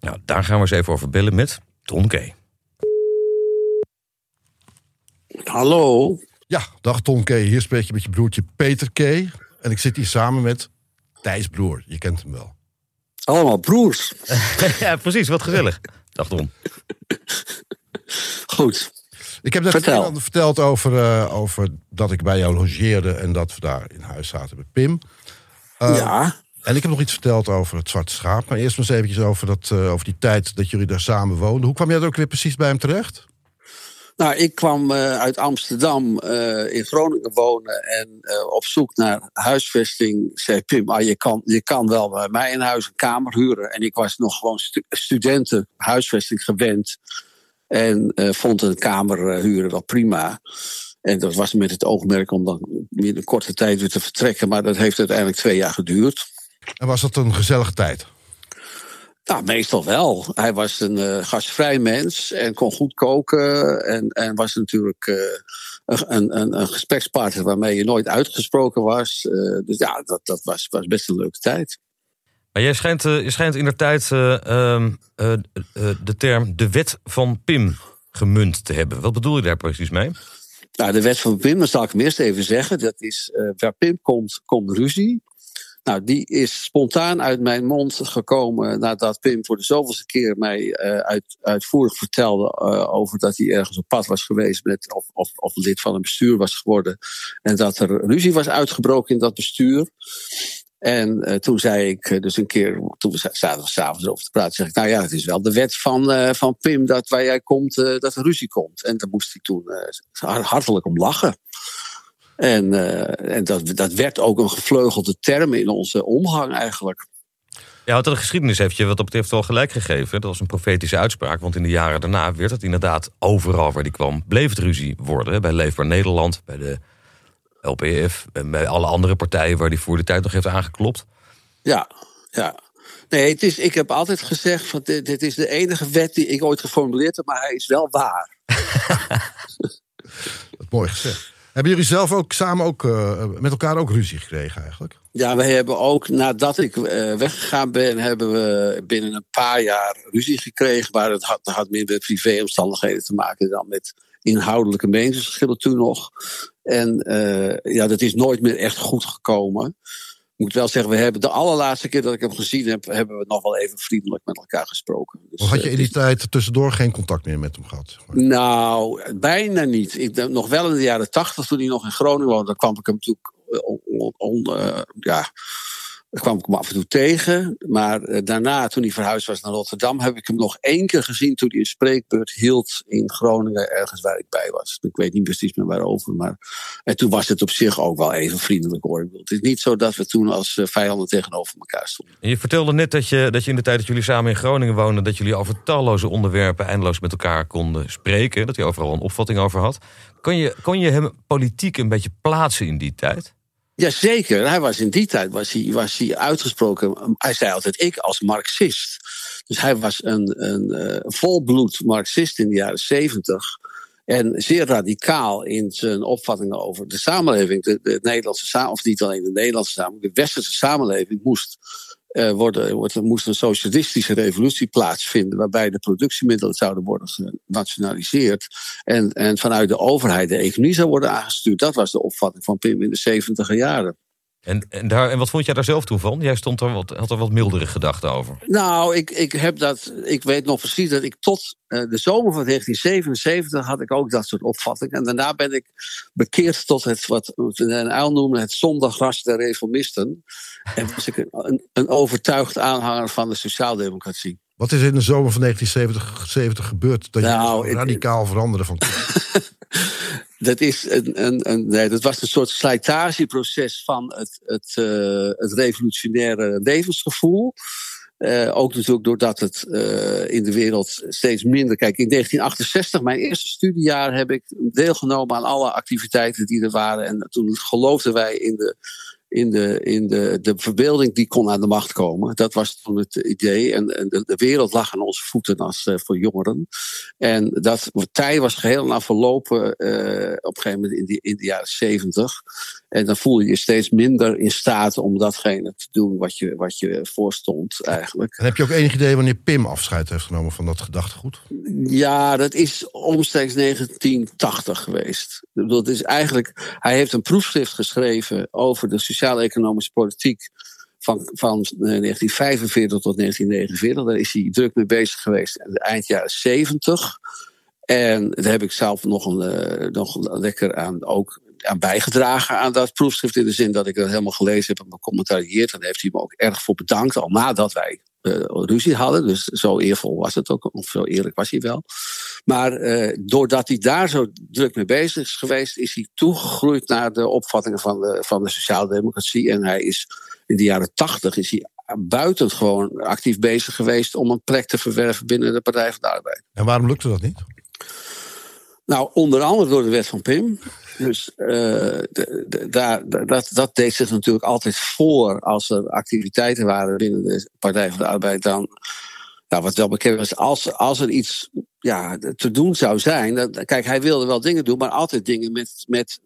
Speaker 1: Nou, daar gaan we eens even over bellen met Ton K.
Speaker 4: Hallo.
Speaker 2: Ja, dag Ton K. Hier spreek je met je broertje Peter K. En ik zit hier samen met Thijs Broer. Je kent hem wel.
Speaker 4: Allemaal broers.
Speaker 1: ja, precies. Wat gezellig. Dag Ton.
Speaker 4: Goed.
Speaker 2: Ik heb net
Speaker 4: Vertel.
Speaker 2: verteld over, eh, over dat ik bij jou logeerde en dat we daar in huis zaten met Pim. Eh,
Speaker 4: ja.
Speaker 2: En ik heb nog iets verteld over het Zwarte Schaap. Maar eerst maar eens eventjes over, dat, eh, over die tijd dat jullie daar samen woonden. Hoe kwam jij er ook weer precies bij hem terecht?
Speaker 4: Nou, ik kwam uit Amsterdam in Groningen wonen en op zoek naar huisvesting zei Pim, ah, je, kan, je kan wel bij mij in huis een kamer huren. En ik was nog gewoon stu studenten huisvesting gewend en eh, vond een kamer eh, huren wel prima. En dat was met het oogmerk om dan binnen een korte tijd weer te vertrekken. Maar dat heeft uiteindelijk twee jaar geduurd.
Speaker 2: En was dat een gezellige tijd?
Speaker 4: Nou, meestal wel. Hij was een eh, gastvrij mens en kon goed koken. En, en was natuurlijk een, een, een gesprekspartner waarmee je nooit uitgesproken was. Dus ja, dat, dat was, was best een leuke tijd.
Speaker 1: Maar jij schijnt, eh, je schijnt in de tijd eh, ehm, eh, de term de wet van Pim gemunt te hebben. Wat bedoel je daar precies mee?
Speaker 4: Nou, de wet van Pim, dat zal ik hem eerst even zeggen. Dat is waar Pim komt, komt ruzie. Nou, die is spontaan uit mijn mond gekomen nadat Pim voor de zoveelste keer mij uit, uitvoerig vertelde over dat hij ergens op pad was geweest met of, of, of lid van een bestuur was geworden. En dat er ruzie was uitgebroken in dat bestuur. En eh, toen zei ik eh, dus een keer, toen we za- zaten s'avonds over te praten, zeg ik, nou ja, het is wel de wet van, eh, van Pim dat waar jij komt, dat er ruzie komt. En daar moest hij toen hartelijk om lachen. En, en dat, dat werd ook een gevleugelde term in onze omgang eigenlijk.
Speaker 1: Ja, want de geschiedenis heeft je wat dat betreft wel gelijk gegeven. Dat was een profetische uitspraak. Want in de jaren daarna werd het inderdaad overal waar die kwam... bleef het ruzie worden. Bij Leefbaar Nederland, bij de LPF... en bij alle andere partijen waar die voor de tijd nog heeft aangeklopt.
Speaker 4: Ja, ja. Nee, het is, ik heb altijd gezegd: van dit, dit is de enige wet die ik ooit geformuleerd heb, maar hij is wel waar.
Speaker 2: Wat mooi gezegd. Hebben jullie zelf ook samen ook, uh, met elkaar ook ruzie gekregen eigenlijk?
Speaker 4: Ja, we hebben ook nadat ik uh, weggegaan ben, hebben we binnen een paar jaar ruzie gekregen. Maar het had, had meer met privéomstandigheden te maken dan met inhoudelijke meningsverschillen toen nog. En uh, ja, dat is nooit meer echt goed gekomen. Ik moet wel zeggen, we hebben de allerlaatste keer dat ik hem gezien heb, hebben we nog wel even vriendelijk met elkaar gesproken.
Speaker 2: Dus, of had je in die tijd tussendoor geen contact meer met hem gehad?
Speaker 4: Nou, bijna niet. Ik, nog wel in de jaren tachtig, toen hij nog in Groningen woonde, dan kwam ik hem natuurlijk on, on, on, uh, ja, kwam ik hem af en toe tegen. Maar uh, daarna, toen hij verhuisd was naar Rotterdam, heb ik hem nog één keer gezien toen hij een spreekbeurt hield in Groningen, ergens waar ik bij was. Ik weet niet precies meer waarover. Maar... En toen was het op zich ook wel even vriendelijk hoor. Het is niet zo dat we toen als uh, vijanden tegenover elkaar stonden.
Speaker 1: En je vertelde net dat je, dat je in de tijd dat jullie samen in Groningen woonden, dat jullie over talloze onderwerpen eindeloos met elkaar konden spreken. Dat hij overal een opvatting over had. Kon je, kon je hem politiek een beetje plaatsen in die tijd?
Speaker 4: Jazeker, hij was in die tijd was hij, was hij uitgesproken. Hij zei altijd ik als Marxist. Dus hij was een, een, een volbloed Marxist in de jaren zeventig. En zeer radicaal in zijn opvattingen over de samenleving. De, de Nederlandse samenleving, of niet alleen de Nederlandse samenleving, de westerse samenleving moest uh, worden, wordt, er moest een socialistische revolutie plaatsvinden, waarbij de productiemiddelen zouden worden genationaliseerd en, en vanuit de overheid de economie zou worden aangestuurd. Dat was de opvatting van Pim in de zeventiger jaren.
Speaker 1: En, en, daar, en wat vond jij daar zelf toen van? Jij stond er wat, had er wat mildere gedachten over.
Speaker 4: Nou, ik, ik, heb dat, ik weet nog precies dat ik tot uh, de zomer van 1977 had ik ook dat soort opvattingen. En daarna ben ik bekeerd tot het wat een uil noemde het zondagras der reformisten. En was ik een, een overtuigd aanhanger van de sociaaldemocratie.
Speaker 2: Wat is in de zomer van 1970 gebeurd dat nou, je radicaal het, veranderde van
Speaker 4: dat, is een, een, nee, dat was een soort slijtageproces van het, het, uh, het revolutionaire levensgevoel. Uh, ook natuurlijk doordat het uh, in de wereld steeds minder. Kijk, in 1968, mijn eerste studiejaar, heb ik deelgenomen aan alle activiteiten die er waren. En toen geloofden wij in de in, de, in de, de verbeelding die kon aan de macht komen. Dat was toen het idee. En, en de, de, wereld lag aan onze voeten als uh, voor jongeren. En dat tij was geheel na verlopen uh, op een gegeven moment in, die, in de jaren zeventig. En dan voel je je steeds minder in staat om datgene te doen wat je, wat je voorstond eigenlijk.
Speaker 2: En heb je ook enig idee wanneer Pim afscheid heeft genomen van dat gedachtegoed?
Speaker 4: Ja, dat is omstreeks 1980 geweest. Dat is eigenlijk, hij heeft een proefschrift geschreven over de sociaal-economische politiek van, van 1945 tot 1949. Daar is hij druk mee bezig geweest eind jaren 70. En daar heb ik zelf nog, een, uh, nog lekker aan ook aan bijgedragen aan dat proefschrift. In de zin dat ik dat helemaal gelezen heb en becommentarieerd. En daar heeft hij me ook erg voor bedankt. Al nadat wij uh, ruzie hadden. Dus zo eervol was het ook. Of zo eerlijk was hij wel. Maar uh, doordat hij daar zo druk mee bezig is geweest, is hij toegegroeid naar de opvattingen van de, van de sociaaldemocratie. En hij is in de jaren tachtig is hij buitengewoon actief bezig geweest om een plek te verwerven binnen de Partij van de Arbeid.
Speaker 2: En waarom lukte dat niet?
Speaker 4: Nou, onder andere door de wet van Pim. Dus de, daar, dat, dat deed zich natuurlijk altijd voor als er activiteiten waren binnen de Partij van de Arbeid. Dan, nou, wat wel bekend was, als, als er iets ja, te doen zou zijn. Kijk, hij wilde wel dingen doen, maar altijd dingen met, met,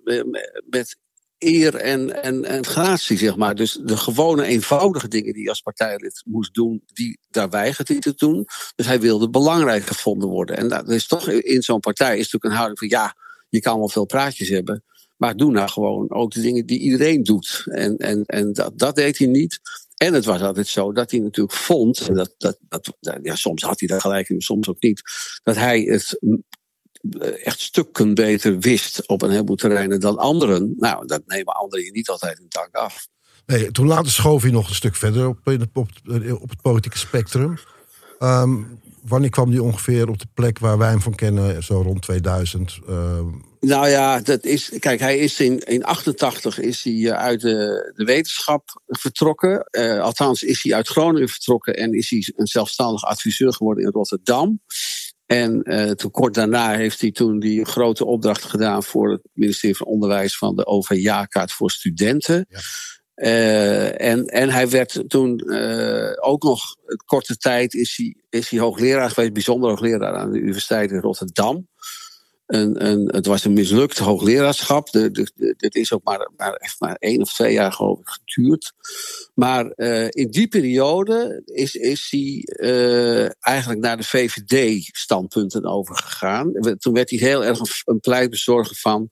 Speaker 4: met eer en, en, en gratie, zeg maar. Dus de gewone eenvoudige dingen die je als partijlid moest doen, die, daar weigert hij te doen. Dus hij wilde belangrijk gevonden worden. En dat is toch in zo'n partij is natuurlijk een houding van ja, je kan wel veel praatjes hebben. Maar doe nou gewoon ook de dingen die iedereen doet. En, en, en dat, dat deed hij niet. En het was altijd zo dat hij natuurlijk vond, en dat, dat, dat, ja, soms had hij daar gelijk in, soms ook niet, dat hij het echt stukken beter wist op een heleboel terreinen dan anderen. Nou, dat nemen anderen je niet altijd in dank af.
Speaker 2: Nee, toen later schoof hij nog een stuk verder op, op, op het politieke spectrum. Ehm, wanneer kwam die ongeveer op de plek waar wij hem van kennen, zo rond 2000? Ehm,
Speaker 4: Nou ja, dat is, kijk, hij is in, in 88 is hij eh, uit de, de wetenschap vertrokken. Eh, althans, is hij uit Groningen vertrokken en is hij een zelfstandig adviseur geworden in Rotterdam. En eh, toen kort daarna heeft hij toen die grote opdracht gedaan voor het ministerie van Onderwijs van de OV-kaart voor studenten.
Speaker 2: Ja.
Speaker 4: Eh, en, en hij werd toen eh, ook nog korte tijd is hij, is hij hoogleraar geweest, bijzonder hoogleraar aan de Universiteit in Rotterdam. Een, het was een mislukt hoogleraarschap. Dit is ook maar, maar, echt maar één of twee jaar geloof ik geduurd. Maar eh, in die periode is, is hij eh, eigenlijk naar de VVD-standpunten overgegaan. Toen werd hij heel erg een, pleitbezorger van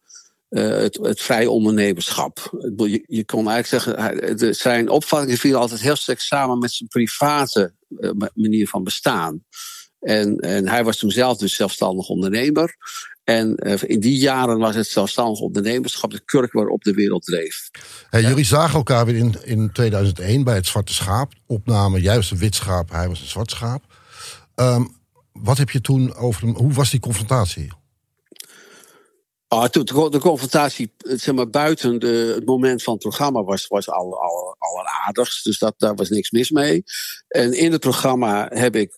Speaker 4: eh, het, het vrij ondernemerschap. Je, kon eigenlijk zeggen, zijn opvattingen vielen altijd heel sterk samen met zijn private ma- manier van bestaan. En, en hij was toen zelf dus zelfstandig ondernemer. En eh, in die jaren was het zelfstandig ondernemerschap de kurk waarop de wereld dreef.
Speaker 2: hey, Jullie zagen elkaar weer in, in 2001 bij het Zwarte Schaap. Opname, juist een wit schaap, hij was een zwart schaap. Ehm, wat heb je toen over hem, hoe was die confrontatie?
Speaker 4: Ah, toen de, confrontatie eh, zeg maar, buiten de, het moment van het programma was, was al, al, alleraardigst. Dus dat, daar was niks mis mee. En in het programma heb ik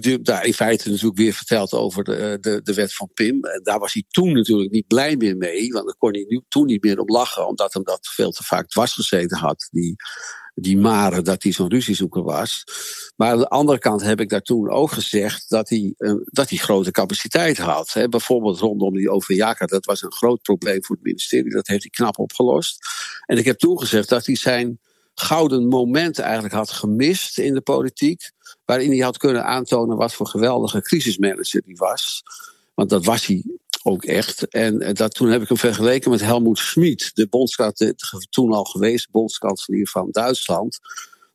Speaker 4: eh, daar in feite natuurlijk weer verteld over de, de, de wet van Pim. Daar was hij toen natuurlijk niet blij meer mee. Want daar kon hij nu, toen niet meer om lachen. Omdat hem dat veel te vaak dwars gezeten had. Die, die mare dat hij zo'n ruziezoeker was. Maar aan de andere kant heb ik daar toen ook gezegd dat hij, eh, dat hij grote capaciteit had. Hè. Bijvoorbeeld rondom die OV-jaker, dat was een groot probleem voor het ministerie. Dat heeft hij knap opgelost. En ik heb toen gezegd dat hij zijn gouden moment eigenlijk had gemist in de politiek. Waarin hij had kunnen aantonen wat voor geweldige crisismanager hij was. Want dat was hij ook echt. En eh, dat, toen heb ik hem vergeleken met Helmoet Schmid, de bondskanselier, toen al geweest bondskanselier van Duitsland.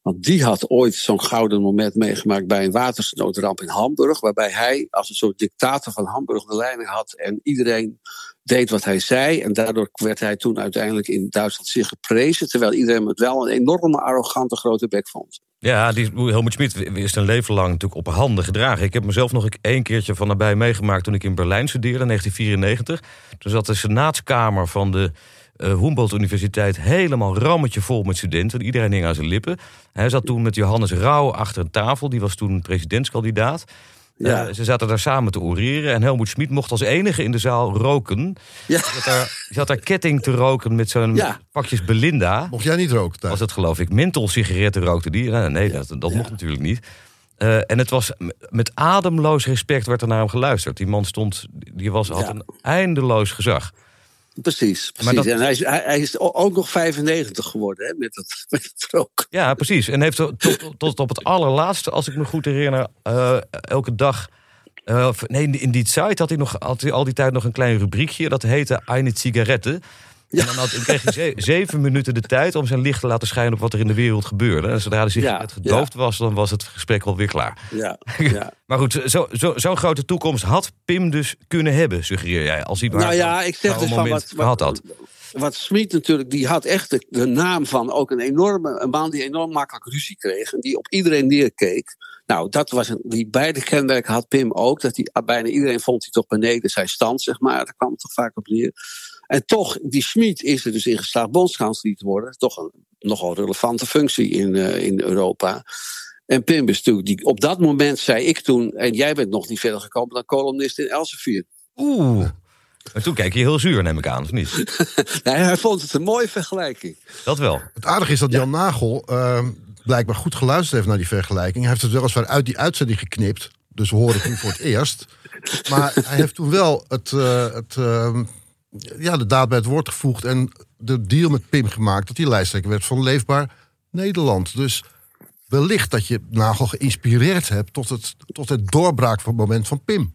Speaker 4: Want die had ooit zo'n gouden moment meegemaakt bij een watersnoodramp in Hamburg. Waarbij hij als een soort dictator van Hamburg de leiding had. En iedereen deed wat hij zei. En daardoor werd hij toen uiteindelijk in Duitsland zeer geprezen. Terwijl iedereen het wel een enorme, arrogante grote bek vond.
Speaker 1: Ja, die Helmut Schmid is een leven lang natuurlijk op handen gedragen. Ik heb mezelf nog één keertje van nabij meegemaakt toen ik in Berlijn studeerde in 1994. Toen zat de senaatskamer van de uh, Humboldt Universiteit helemaal rammetje vol met studenten. Iedereen hing aan zijn lippen. Hij zat toen met Johannes Rauw achter een tafel. Die was toen presidentskandidaat. Ja. Uh, ze zaten daar samen te oreren. En Helmoet Schmid mocht als enige in de zaal roken.
Speaker 4: Ja.
Speaker 1: Je, had daar, daar ketting te roken met zo'n
Speaker 4: Ja.
Speaker 1: pakjes Belinda.
Speaker 2: Mocht jij niet roken?
Speaker 1: Was het geloof ik. Menthol sigaretten rookte die. Nou, nee, dat, dat
Speaker 4: Ja.
Speaker 1: mocht natuurlijk niet. Uh, en het was met ademloos respect werd er naar hem geluisterd. Die man stond, die was, had
Speaker 4: Ja.
Speaker 1: een eindeloos gezag.
Speaker 4: Precies, precies.
Speaker 1: dat-
Speaker 4: En hij is, hij, hij is ook nog 95 geworden hè, met, het, met het roken.
Speaker 1: Ja, precies. En heeft tot, tot, op het allerlaatste, als ik me goed herinner, eh, elke dag. eh, nee, in die- in die site had hij nog had hij al die tijd nog een klein rubriekje. Dat heette Eine Zigarette. En dan had, dan kreeg hij ze- zeven minuten de tijd om zijn licht te laten schijnen op wat er in de wereld gebeurde. En zodra de sigaret
Speaker 4: Ja,
Speaker 1: gedoofd was, dan was het gesprek wel weer klaar.
Speaker 4: Ja, ja.
Speaker 1: Maar goed, zo- zo- zo'n grote toekomst had Pim dus kunnen hebben, suggereer jij. Als hij maar
Speaker 4: Nou ja, ik zeg
Speaker 1: zo'n
Speaker 4: dus van wat, wat,
Speaker 1: had.
Speaker 4: wat Smit natuurlijk, die had echt de, de naam van ook een enorme, een man die enorm makkelijk ruzie kreeg en die op iedereen neerkeek. Nou, dat was een, die beide kenmerken had Pim ook. Dat hij, bijna iedereen vond hij toch beneden zijn stand, zeg maar. Daar kwam het toch vaak op neer. En toch, die Schmid is er dus in geslaagd bondskanselier te worden. Toch een nogal relevante functie in, eh, in Europa. En Pim is natuurlijk, die, op dat moment zei ik toen, en jij bent nog niet verder gekomen dan columnist in Elsevier.
Speaker 1: Oeh. En toen kijk je heel zuur, neem ik aan, of niet?
Speaker 4: Nee, hij vond het een mooie vergelijking.
Speaker 1: Dat wel.
Speaker 2: Het aardige is dat Jan Nagel eh, blijkbaar goed geluisterd heeft naar die vergelijking. Hij heeft het weliswaar uit die uitzending geknipt. Dus we horen het nu voor het eerst. Maar hij heeft toen wel het, eh, het, ja, de daad bij het woord gevoegd. En de deal met Pim gemaakt. Dat hij lijsttrekker werd van Leefbaar Nederland. Dus wellicht dat je Nagel geïnspireerd hebt tot het, tot het doorbraakmoment van Pim.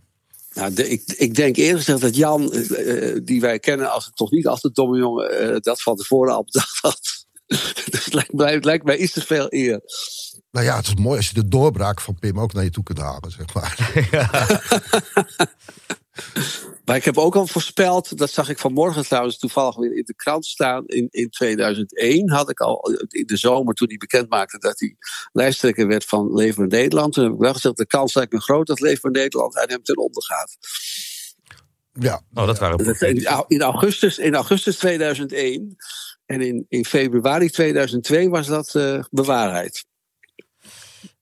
Speaker 4: Nou, de- ik, ik denk eerlijk gezegd dat Jan, eh, eh, die wij kennen als het toch niet als de domme jongen, eh, dat van tevoren al bedacht had. dus het lijkt, mij- het lijkt mij iets te veel eer.
Speaker 2: Nou ja, het is mooi als je de doorbraak van Pim ook naar je toe kunt halen, zeg maar.
Speaker 4: Maar ik heb ook al voorspeld, dat zag ik vanmorgen trouwens toevallig weer in de krant staan. In, in 2001 had ik al in de zomer, toen hij bekend maakte dat hij lijsttrekker werd van Leven in Nederland. Toen heb ik wel gezegd: de kans lijkt me groot dat Leven in Nederland aan hem ten onder gaat.
Speaker 2: Ja,
Speaker 1: Oh, dat waren
Speaker 4: In, in, augustus, in augustus 2001 en in, in februari 2002 was dat uh, bewaarheid.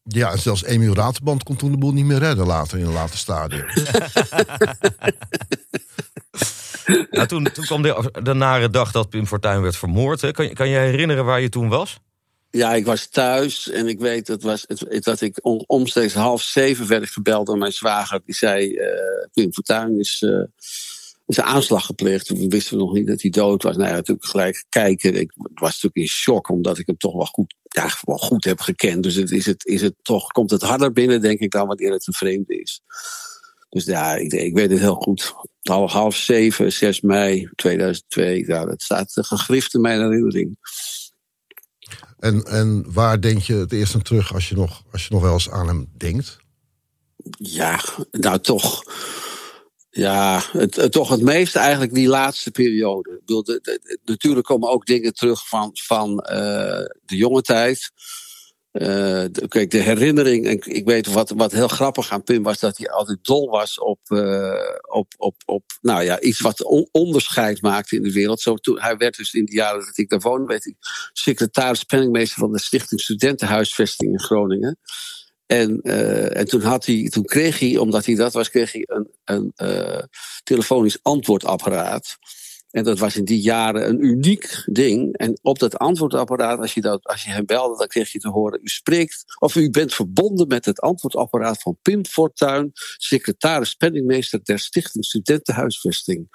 Speaker 2: Ja, en zelfs Emiel Raterband kon toen de boel niet meer redden later in een later stadium.
Speaker 1: Nou, toen, toen kwam de, de nare dag dat Pim Fortuyn werd vermoord. Hè. Kan, je- kan je herinneren waar je toen was?
Speaker 4: Ja, ik was thuis en ik weet dat, was, het, dat ik om, omstreeks half zeven werd gebeld door mijn zwager. Die zei, eh Pim Fortuyn is, eh, is een aanslag gepleegd. Toen wisten we nog niet dat hij dood was. Nou ja, natuurlijk gelijk kijken. Ik was natuurlijk in shock, omdat ik hem toch wel goed, ja, wel goed heb gekend. Dus het, is het, is het toch, komt het harder binnen, denk ik, dan wanneer het een vreemde is. Dus ja, ik, ik weet het heel goed. Half, half zeven, 6 mei 2002. Ja, dat staat gegrift in mijn herinnering.
Speaker 2: En, en waar denk je het eerst aan terug als je nog, als je nog wel eens aan hem denkt?
Speaker 4: Ja, nou toch. Ja, het, toch het meeste eigenlijk die laatste periode. Ik natuurlijk komen ook dingen terug van, van eh, de jonge tijd. Eh, kijk, de herinnering, en ik- weet wat, wat heel grappig aan Pim was, dat hij altijd dol was op, eh, op, op, op nou ja, iets wat on- onderscheid maakte in de wereld. Zo, toen, hij werd dus in de jaren dat ik daar woonde, secretaris penningmeester van de Stichting Studentenhuisvesting in Groningen. En, eh, en toen, had hij, toen kreeg hij, omdat hij dat was, kreeg hij een, een eh, telefonisch antwoordapparaat. En dat was in die jaren een uniek ding. En op dat antwoordapparaat, als je, dat, als je hem belde, dan kreeg je te horen: U spreekt of u bent verbonden met het antwoordapparaat van Pim Fortuyn, secretaris penningmeester der Stichting Studentenhuisvesting.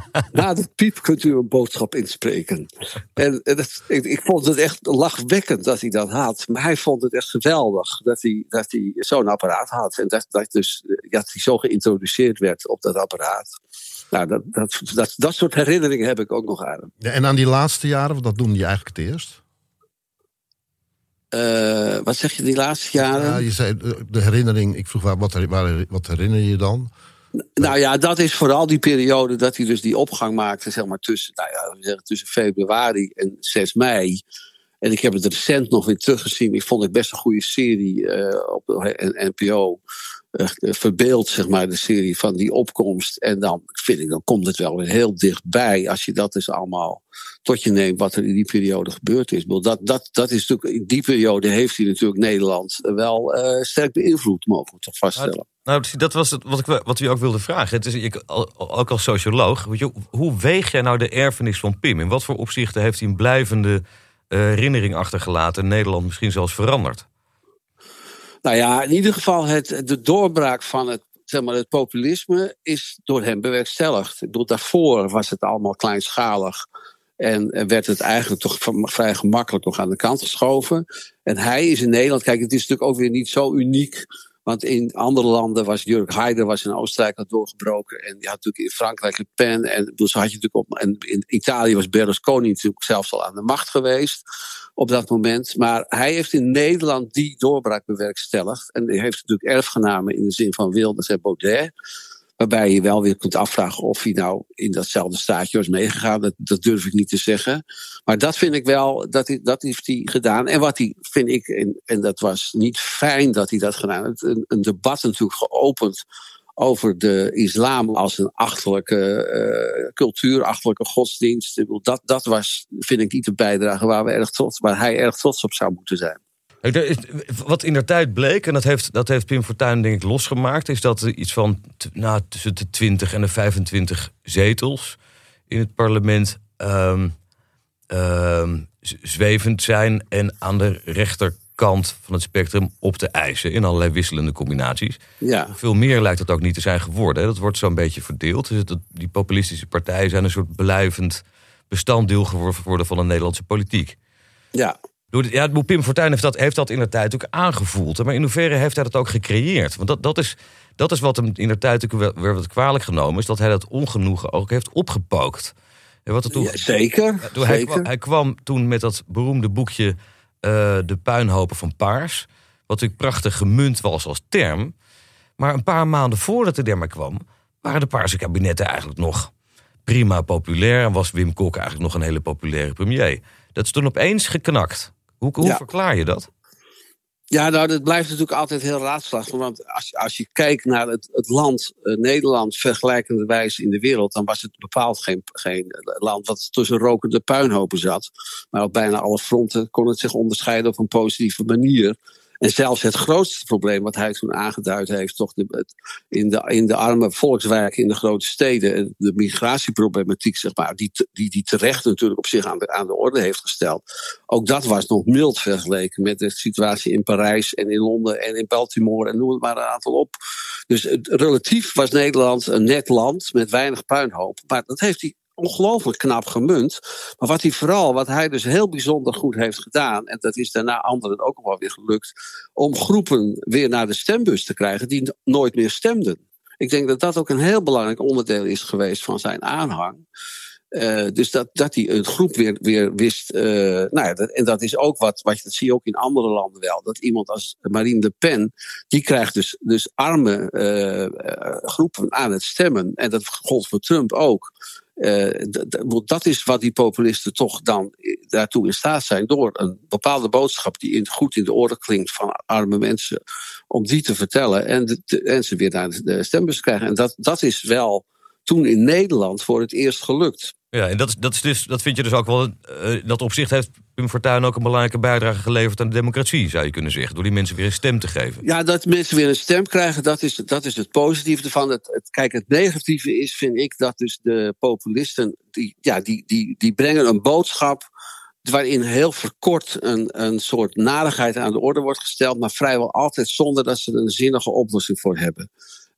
Speaker 4: Na de piep kunt u een boodschap inspreken. En, en dat, ik, ik vond het echt lachwekkend dat hij dat had. Maar hij vond het echt geweldig dat hij, dat hij zo'n apparaat had. En dat, dat, dus, eh, dat hij zo geïntroduceerd werd op dat apparaat. Nou, dat, dat, dat, dat soort herinneringen heb ik ook nog aan hem.
Speaker 2: Ja, en aan die laatste jaren, want dat doen die eigenlijk het eerst.
Speaker 4: Eh, wat zeg je die laatste jaren?
Speaker 2: Ja, je zei eh, de herinnering, ik vroeg waar, wat, waar, wat herinner je dan?
Speaker 4: Nou ja, dat is vooral die periode dat hij dus die opgang maakte, zeg maar tussen, nou ja, zeggen tussen februari en 6 mei. En ik heb het recent nog weer teruggezien. Ik vond het best een goede serie eh, op NPO. eh, verbeeld, zeg maar, de serie van die opkomst. En dan vind ik, dan komt het wel weer heel dichtbij als je dat dus allemaal tot je neemt wat er in die periode gebeurd is. Dat, dat, dat is natuurlijk, in die periode heeft hij natuurlijk Nederland wel eh, sterk beïnvloed, mogen we toch vaststellen.
Speaker 1: Nou, dat was het wat, ik, wat u ook wilde vragen. Het is, ik, ook als socioloog, weet je, hoe weeg jij nou de erfenis van Pim? In wat voor opzichten heeft hij een blijvende eh, herinnering achtergelaten... en Nederland misschien zelfs veranderd?
Speaker 4: Nou ja, in ieder geval het, de doorbraak van het, zeg maar, het populisme is door hem bewerkstelligd. Ik bedoel, daarvoor was het allemaal kleinschalig. En werd het eigenlijk toch vrij gemakkelijk nog aan de kant geschoven. En hij is in Nederland, kijk, het is natuurlijk ook weer niet zo uniek. Want in andere landen was Jurk Haider was in Oostenrijk al doorgebroken. En je had natuurlijk in Frankrijk Le Pen. En dus had je natuurlijk op, en in Italië was Berlusconi natuurlijk zelfs al aan de macht geweest op dat moment. Maar hij heeft in Nederland die doorbraak bewerkstelligd. En hij heeft natuurlijk erfgenamen in de zin van Wilders en Baudet. Waarbij je wel weer kunt afvragen of hij nou in datzelfde staatje was meegegaan. Dat, durf ik niet te zeggen. Maar dat vind ik wel, dat, hij, dat heeft hij gedaan. En wat hij, vind ik, en, en dat was niet fijn dat hij dat gedaan heeft. Een, een debat natuurlijk geopend over de islam als een achterlijke eh, cultuur, achterlijke godsdienst. Dat, dat was, vind ik, niet de bijdrage waar, we erg trots, waar hij erg trots op zou moeten zijn.
Speaker 1: Wat in der tijd bleek, en dat heeft, dat heeft Pim Fortuyn denk ik losgemaakt... is dat er iets van nou, tussen de 20 en de 25 zetels in het parlement... ehm, ehm, zwevend zijn en aan de rechterkant van het spectrum op te eisen... in allerlei wisselende combinaties.
Speaker 4: Ja,
Speaker 1: Veel meer lijkt het ook niet te zijn geworden. hè. Dat wordt zo'n beetje verdeeld. Dus dat, die populistische partijen zijn een soort blijvend bestanddeel geworden van de Nederlandse politiek.
Speaker 4: ja.
Speaker 1: Door de- Ja, Pim Fortuyn heeft dat, heeft dat in de tijd ook aangevoeld. Maar in hoeverre heeft hij dat ook gecreëerd? Want dat, dat, is, dat is wat hem in de tijd ook weer, weer wat kwalijk genomen is... dat hij dat ongenoegen ook heeft opgepookt. En wat er toen,
Speaker 4: Ja, zeker.
Speaker 1: toen hij,
Speaker 4: zeker.
Speaker 1: kwam, hij kwam toen met dat beroemde boekje eh, De puinhopen van Paars... wat natuurlijk prachtig gemunt was als term. Maar een paar maanden voordat hij ermee kwam... waren de Paarse kabinetten eigenlijk nog prima populair. En was Wim Kok eigenlijk nog een hele populaire premier. Dat is toen opeens geknakt. Hoe, hoe
Speaker 4: Ja.
Speaker 1: verklaar je dat?
Speaker 4: Ja, nou, dat blijft natuurlijk altijd heel raadslachtig. Want als, als je kijkt naar het, het land, eh, Nederland, vergelijkende wijze in de wereld, dan was het bepaald geen, geen land wat tussen rokende puinhopen zat. Maar op bijna alle fronten kon het zich onderscheiden op een positieve manier. En zelfs het grootste probleem wat hij toen aangeduid heeft, toch in, de, in de arme volkswijken in de grote steden, de migratieproblematiek, zeg maar, die, die, die terecht natuurlijk op zich aan de, aan de orde heeft gesteld. Ook dat was nog mild vergeleken met de situatie in Parijs en in Londen en in Baltimore en noem het maar een aantal op. Dus relatief was Nederland een net land met weinig puinhoop. Maar dat heeft hij ongelooflijk knap gemunt. Maar wat hij vooral, wat hij dus heel bijzonder goed heeft gedaan, en dat is daarna anderen ook wel weer gelukt, om groepen weer naar de stembus te krijgen die nooit meer stemden. Ik denk dat dat ook een heel belangrijk onderdeel is geweest van zijn aanhang. Eh, dus dat, dat hij een groep weer, weer wist. eh, nou ja, en dat is ook wat, wat je, dat zie je ook in andere landen wel. Dat iemand als Marine Le Pen, die krijgt dus, dus arme eh, groepen aan het stemmen. En dat gold voor Trump ook. Eh, dat is wat die populisten toch dan daartoe in staat zijn. Door een bepaalde boodschap die goed in de oren klinkt van arme mensen. Om die te vertellen en, en ze weer naar de, stembus te krijgen. En dat, dat is wel toen in Nederland voor het eerst gelukt.
Speaker 1: Ja, en dat, is, dat, is dus, dat vind je dus ook wel. eh, dat opzicht heeft Pim Fortuyn ook een belangrijke bijdrage geleverd aan de democratie, zou je kunnen zeggen. Door die mensen weer een stem te geven.
Speaker 4: Ja, dat mensen weer een stem krijgen, dat is, dat is het positieve ervan. Het, het, kijk, het negatieve is, vind ik, dat dus de populisten, die, ja, die, die, die brengen een boodschap waarin heel verkort een, een soort narigheid aan de orde wordt gesteld, maar vrijwel altijd zonder dat ze er een zinnige oplossing voor hebben.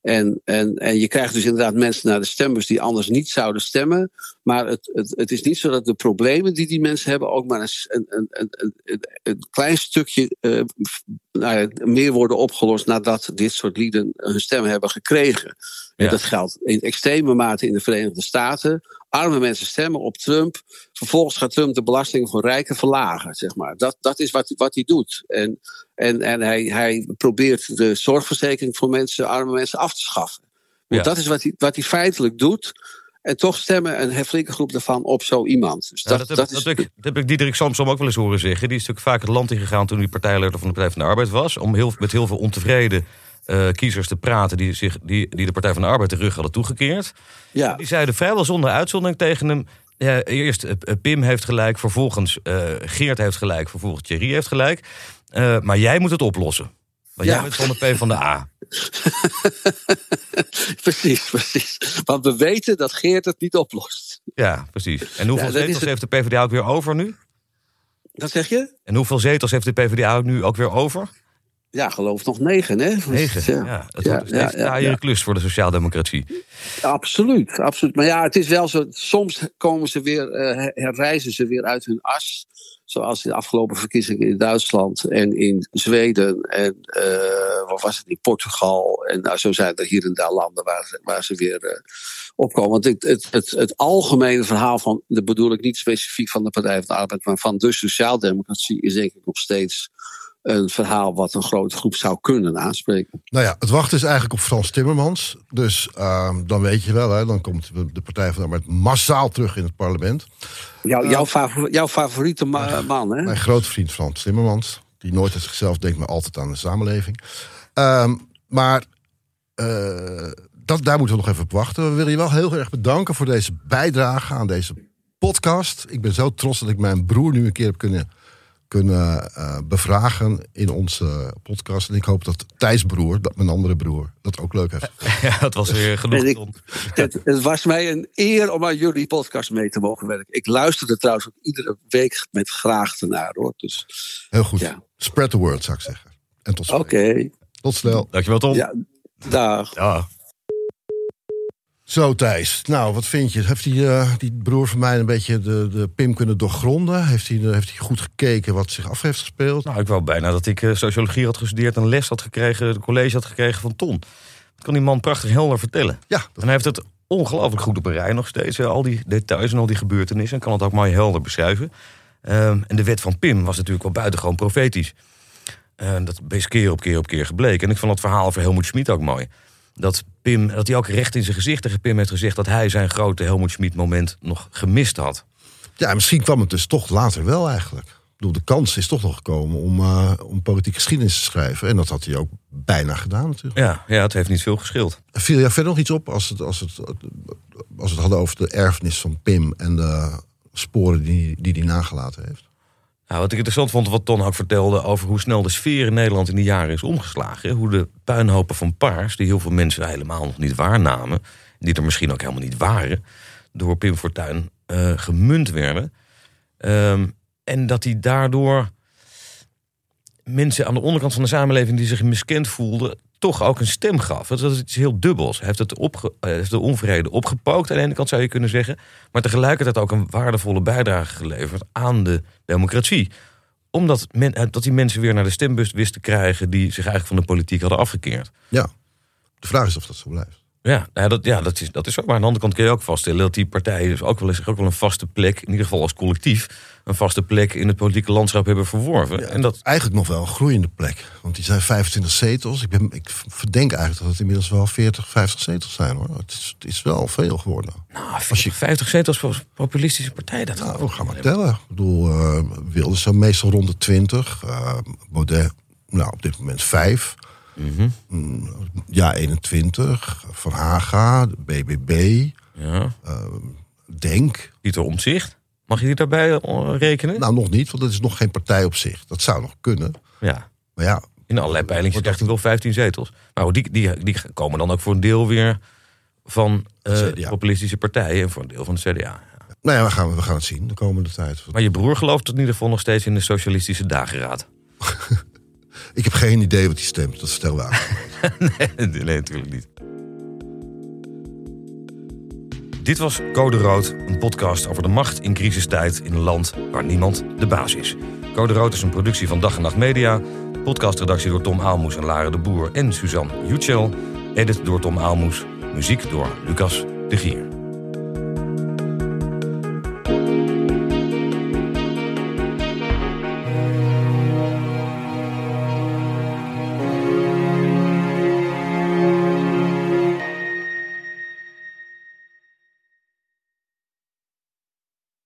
Speaker 4: En, en, en je krijgt dus inderdaad mensen naar de stembus die anders niet zouden stemmen. Maar het, het, het is niet zo dat de problemen die die mensen hebben ook maar een, een, een, een, een, klein stukje eh, nou meer worden opgelost nadat dit soort lieden hun stem hebben gekregen.
Speaker 1: Ja.
Speaker 4: Dat geldt in extreme mate in de Verenigde Staten. Arme mensen stemmen op Trump. Vervolgens gaat Trump de belastingen voor rijken verlagen. Zeg maar. dat, dat is wat, wat hij doet. En, en, en hij, hij probeert de zorgverzekering voor mensen, arme mensen af te schaffen. Want
Speaker 1: Ja.
Speaker 4: dat is wat hij, wat hij feitelijk doet. En toch stemmen een flinke groep daarvan op zo iemand. Dus
Speaker 1: Ja,
Speaker 4: dat,
Speaker 1: dat,
Speaker 4: dat,
Speaker 1: heb,
Speaker 4: is,
Speaker 1: dat, heb ik, dat heb ik Diederik Samsom ook wel eens horen zeggen. Die is natuurlijk vaak het land ingegaan toen hij partijleider van de Partij van de Arbeid was. Om heel, met heel veel ontevreden eh, kiezers te praten die, zich, die, die de Partij van de Arbeid de rug hadden toegekeerd.
Speaker 4: ja.
Speaker 1: Die zeiden vrijwel zonder uitzondering tegen hem. Ja, eerst eh, eh, Pim heeft gelijk, vervolgens Geert heeft gelijk, vervolgens Thierry heeft gelijk. Maar jij moet het oplossen. Want jij bent van de P van de A.
Speaker 4: precies, precies. Want we weten dat Geert het niet oplost.
Speaker 1: Ja, precies. En hoeveel
Speaker 4: Ja,
Speaker 1: zetels
Speaker 4: het-
Speaker 1: heeft de PvdA ook weer over nu?
Speaker 4: Dat zeg je?
Speaker 1: En hoeveel zetels heeft de PvdA nu ook weer over?
Speaker 4: Ja, geloof nog negen, hè?
Speaker 1: Negen. Ja,
Speaker 4: Ja,
Speaker 1: het wordt een
Speaker 4: ja,
Speaker 1: steeds
Speaker 4: ja,
Speaker 1: taaiere
Speaker 4: ja.
Speaker 1: klus voor de sociaaldemocratie.
Speaker 4: Absoluut, absoluut. Maar ja, het is wel zo. Soms komen ze weer, eh, herreizen ze weer uit hun as. Zoals in de afgelopen verkiezingen in Duitsland en in Zweden en eh wat was het in Portugal. En nou, zo zijn er hier en daar landen waar ze, waar ze weer eh, opkomen. Want het, het, het, het algemene verhaal van, dat bedoel ik niet specifiek van de Partij van de Arbeid, maar van de sociaaldemocratie is denk ik nog steeds een verhaal wat een grote groep zou kunnen aanspreken.
Speaker 2: Nou ja, het wachten is eigenlijk op Frans Timmermans. Dus ehm, dan weet je wel, hè, dan komt de Partij van de Arbeid massaal terug in het parlement.
Speaker 4: Jou, jouw, favor- jouw favoriete ma- man, hè?
Speaker 2: Mijn grote vriend Frans Timmermans. Die nooit aan zichzelf denkt, maar altijd aan de samenleving. Ehm, maar eh, dat, daar moeten we nog even op wachten. We willen je wel heel erg bedanken voor deze bijdrage aan deze podcast. Ik ben zo trots dat ik mijn broer nu een keer heb kunnen, kunnen eh, bevragen in onze podcast. En ik hoop dat Thijs broer, dat mijn andere broer, dat ook leuk heeft.
Speaker 1: Ja, het was weer genoeg.
Speaker 4: Ik-. Het, het was mij een eer om aan jullie podcast mee te mogen werken. Ik luisterde trouwens ook iedere week met graagte naar, hoor. Dus,
Speaker 2: Heel goed.
Speaker 4: Ja.
Speaker 2: Spread the word, zou ik zeggen. En tot snel.
Speaker 4: oké.
Speaker 2: Tot snel.
Speaker 1: Dankjewel, Tom.
Speaker 4: Ja, dag.
Speaker 1: Ja.
Speaker 2: Zo, Thijs. Nou, wat vind je? Heeft die, eh, die broer van mij een beetje de, de Pim kunnen doorgronden? Heeft hij, heeft hij goed gekeken wat zich af heeft gespeeld?
Speaker 1: Nou, ik wou bijna dat ik eh, sociologie had gestudeerd en les had gekregen, een college had gekregen van Ton. Dat kan die man prachtig helder vertellen.
Speaker 2: Ja,
Speaker 1: En hij heeft het ongelooflijk goed op een rij nog steeds. Al die details en al die gebeurtenissen. En kan het ook mooi helder beschrijven. Ehm, en de wet van Pim was natuurlijk wel buitengewoon profetisch. Dat is keer op keer op keer gebleken. En ik vond het verhaal van Helmoet Schmid ook mooi. Dat Pim, dat hij ook recht in zijn gezicht tegen Pim heeft gezegd dat hij zijn grote Helmut Schmid moment nog gemist had.
Speaker 2: Ja, misschien kwam het dus toch later wel eigenlijk. Ik bedoel, de kans is toch nog gekomen om, uh, om politieke geschiedenis te schrijven. En dat had hij ook bijna gedaan natuurlijk.
Speaker 1: Ja, ja het heeft niet veel geschild.
Speaker 2: Viel jou verder nog iets op als, het, als, het, als het hadden over de erfenis van Pim en de sporen die, die hij nagelaten heeft?
Speaker 1: Nou, wat ik interessant vond, wat Ton ook vertelde over hoe snel de sfeer in Nederland in die jaren is omgeslagen. Hoe de puinhopen van paars, die heel veel mensen helemaal nog niet waarnamen, die er misschien ook helemaal niet waren, door Pim Fortuyn uh, gemunt werden. Um, en dat hij daardoor mensen aan de onderkant van de samenleving die zich miskend voelden, toch ook een stem gaf. Dat is iets heel dubbels. Heeft, het opge, heeft de onvrede opgepookt aan de ene kant zou je kunnen zeggen. Maar tegelijkertijd ook een waardevolle bijdrage geleverd aan de democratie. Omdat men, eh, dat die mensen weer naar de stembus wisten te krijgen die zich eigenlijk van de politiek hadden afgekeerd.
Speaker 2: Ja, de vraag is of dat zo blijft.
Speaker 1: Ja, ja, dat, ja dat, is, dat is zo. Maar aan de andere kant kun je ook vaststellen dat die partijen dus ook wel, eens, ook wel een vaste plek, in ieder geval als collectief, een vaste plek in het politieke landschap hebben verworven.
Speaker 2: en dat... Eigenlijk nog wel een groeiende plek. Want die zijn 25 zetels. Ik, ben, ik verdenk eigenlijk dat het inmiddels wel 40, 50 zetels zijn hoor. Het is, het is wel veel geworden.
Speaker 1: Nou, 40, 50 zetels voor een populistische partij. Dat
Speaker 2: nou, we gaan maar tellen. Ik bedoel, uh, Wilders zijn meestal rond de 20. Uh, Baudet, nou op dit moment 5. Mm -hmm. Ja, 21. Van Haga, BBB. Ja. Uh, Denk.
Speaker 1: Pieter Omtzigt. Mag je die daarbij rekenen?
Speaker 2: Nou, nog niet, want het is nog geen partij op zich. Dat zou nog kunnen.
Speaker 1: Ja.
Speaker 2: Maar ja.
Speaker 1: In allerlei peilingen krijgt hij wel 15 zetels. Maar die, die, die komen dan ook voor een deel weer van uh, populistische partijen en voor een deel van de CDA.
Speaker 2: Nou ja, we gaan, we gaan het zien de komende tijd.
Speaker 1: Maar je broer gelooft in ieder geval nog steeds in de Socialistische Dageraad.
Speaker 2: Ik heb geen idee wat hij stemt, dat vertellen we aan.
Speaker 1: nee, nee, natuurlijk niet. Dit was Code Rood, een podcast over de macht in crisistijd in een land waar niemand de baas is. Code Rood is een productie van Dag en Nacht Media. Podcastredactie door Tom Aalmoes en Lara de Boer en Suzanne Jutschel. Edit door Tom Aalmoes. Muziek door Lucas de Gier.